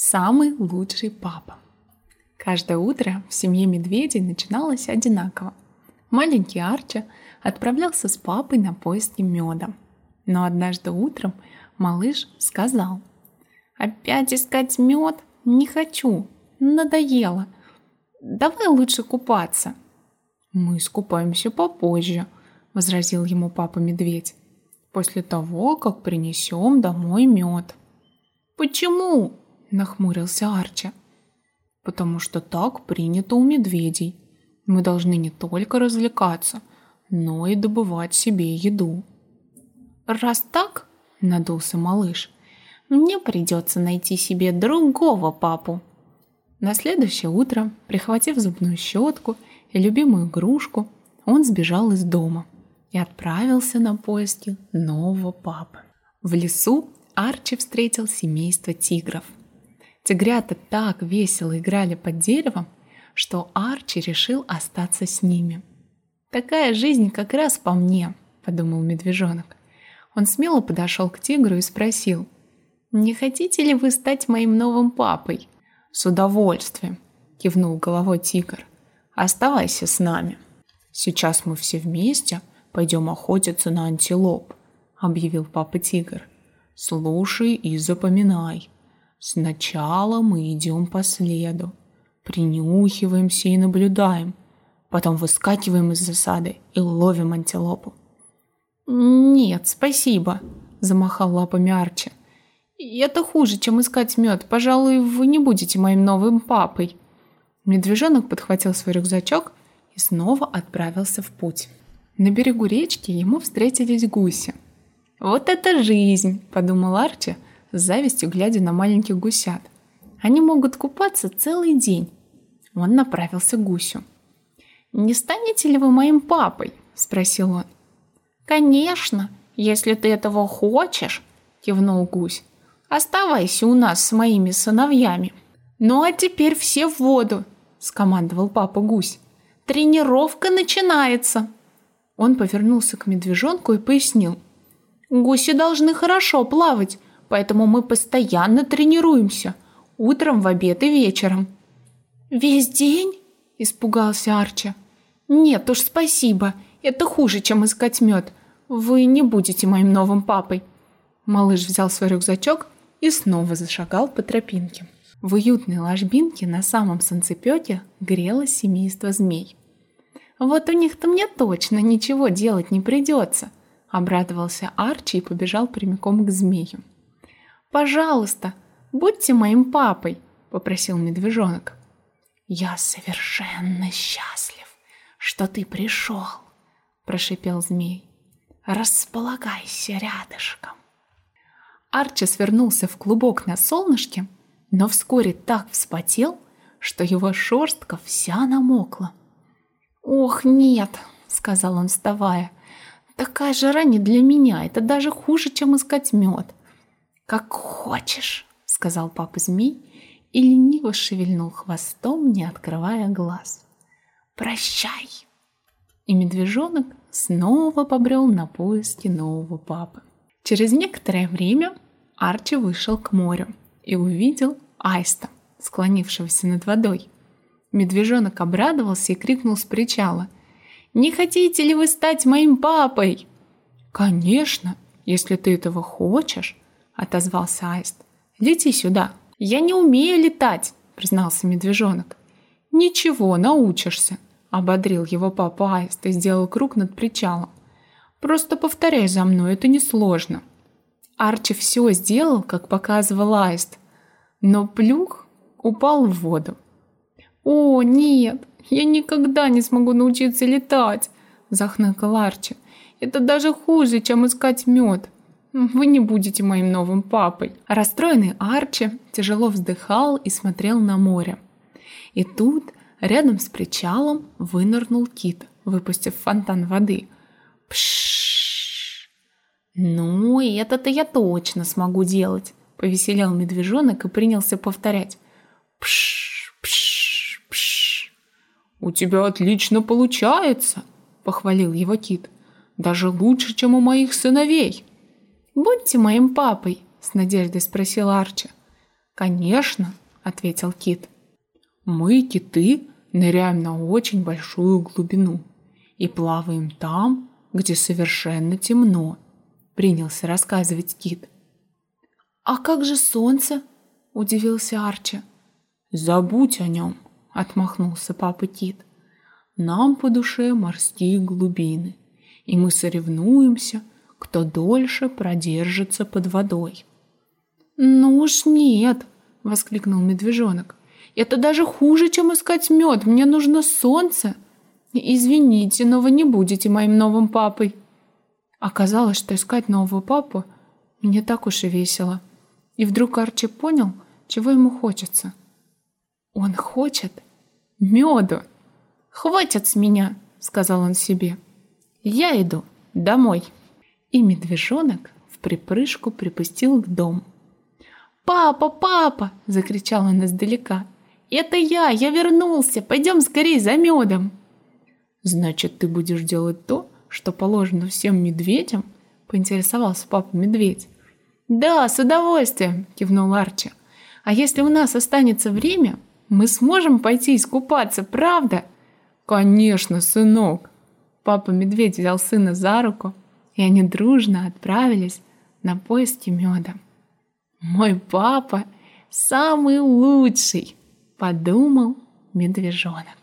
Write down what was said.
Самый лучший папа. Каждое утро в семье медведей начиналось одинаково. Маленький Арчи отправлялся с папой на поиски меда. Но однажды утром малыш сказал, «Опять искать мед? Не хочу, надоело. Давай лучше купаться». «Мы искупаемся попозже», — возразил ему папа-медведь, «после того, как принесем домой мед». «Почему?» Нахмурился Арчи. Потому что так принято у медведей. Мы должны не только развлекаться, но и добывать себе еду. Раз так, надулся малыш, мне придется найти себе другого папу. На следующее утро, прихватив зубную щетку и любимую игрушку, он сбежал из дома и отправился на поиски нового папы. В лесу Арчи встретил семейство тигров – Тигрята так весело играли под деревом, что Арчи решил остаться с ними. «Такая жизнь как раз по мне», — подумал медвежонок. Он смело подошел к тигру и спросил, «Не хотите ли вы стать моим новым папой?» «С удовольствием», — кивнул головой тигр. «Оставайся с нами. Сейчас мы все вместе пойдем охотиться на антилоп», — объявил папа тигр. «Слушай и запоминай. Сначала мы идем по следу, принюхиваемся и наблюдаем, потом выскакиваем из засады и ловим антилопу. «Нет, спасибо», – замахал лапами Арчи. «Это хуже, чем искать мед. Пожалуй, вы не будете моим новым папой». Медвежонок подхватил свой рюкзачок и снова отправился в путь. На берегу речки ему встретились гуси. «Вот это жизнь!» – подумал Арчи – с завистью глядя на маленьких гусят. Они могут купаться целый день. Он направился к гусю. «Не станете ли вы моим папой?» – спросил он. «Конечно, если ты этого хочешь», – кивнул гусь. «Оставайся у нас с моими сыновьями». «Ну а теперь все в воду», – скомандовал папа гусь. «Тренировка начинается». Он повернулся к медвежонку и пояснил. «Гуси должны хорошо плавать, поэтому мы постоянно тренируемся. Утром, в обед и вечером». «Весь день?» – испугался Арчи. «Нет уж, спасибо. Это хуже, чем искать мед. Вы не будете моим новым папой». Малыш взял свой рюкзачок и снова зашагал по тропинке. В уютной ложбинке на самом санцепёке грелось семейство змей. «Вот у них-то мне точно ничего делать не придется», – обрадовался Арчи и побежал прямиком к змею. Пожалуйста, будьте моим папой, попросил медвежонок. Я совершенно счастлив, что ты пришел, прошипел змей. Располагайся рядышком. Арчи свернулся в клубок на солнышке, но вскоре так вспотел, что его шерстка вся намокла. «Ох, нет!» — сказал он, вставая. «Такая жара не для меня, это даже хуже, чем искать мед. «Как хочешь», — сказал папа змей и лениво шевельнул хвостом, не открывая глаз. «Прощай!» И медвежонок снова побрел на поиски нового папы. Через некоторое время Арчи вышел к морю и увидел аиста, склонившегося над водой. Медвежонок обрадовался и крикнул с причала. «Не хотите ли вы стать моим папой?» «Конечно, если ты этого хочешь», отозвался аист. «Лети сюда!» «Я не умею летать!» – признался медвежонок. «Ничего, научишься!» – ободрил его папа аист и сделал круг над причалом. «Просто повторяй за мной, это несложно!» Арчи все сделал, как показывал аист, но плюх упал в воду. «О, нет, я никогда не смогу научиться летать!» – захныкал Арчи. «Это даже хуже, чем искать мед!» Вы не будете моим новым папой. Расстроенный Арчи тяжело вздыхал и смотрел на море. И тут рядом с причалом вынырнул кит, выпустив фонтан воды. Пшшш. Ну, это-то я точно смогу делать, повеселел медвежонок и принялся повторять. Пшш, пшш, пшш. У тебя отлично получается, похвалил его кит. Даже лучше, чем у моих сыновей. «Будьте моим папой?» – с надеждой спросил Арчи. «Конечно», — ответил кит. «Мы, киты, ныряем на очень большую глубину и плаваем там, где совершенно темно», — принялся рассказывать кит. «А как же солнце?» — удивился Арчи. «Забудь о нем», — отмахнулся папа Кит. «Нам по душе морские глубины, и мы соревнуемся, кто дольше продержится под водой». «Ну уж нет!» — воскликнул медвежонок. «Это даже хуже, чем искать мед. Мне нужно солнце!» «Извините, но вы не будете моим новым папой!» Оказалось, что искать нового папу не так уж и весело. И вдруг Арчи понял, чего ему хочется. Он хочет меду. «Хватит с меня!» — сказал он себе. «Я иду домой!» И медвежонок в припрыжку припустил к дому. «Папа, папа!» – закричал он издалека. «Это я! Я вернулся! Пойдем скорее за медом!» «Значит, ты будешь делать то, что положено всем медведям?» – поинтересовался папа-медведь. «Да, с удовольствием!» – кивнул Арчи. «А если у нас останется время, мы сможем пойти искупаться, правда?» «Конечно, сынок!» Папа-медведь взял сына за руку, и они дружно отправились на поиски меда. Мой папа самый лучший, подумал медвежонок.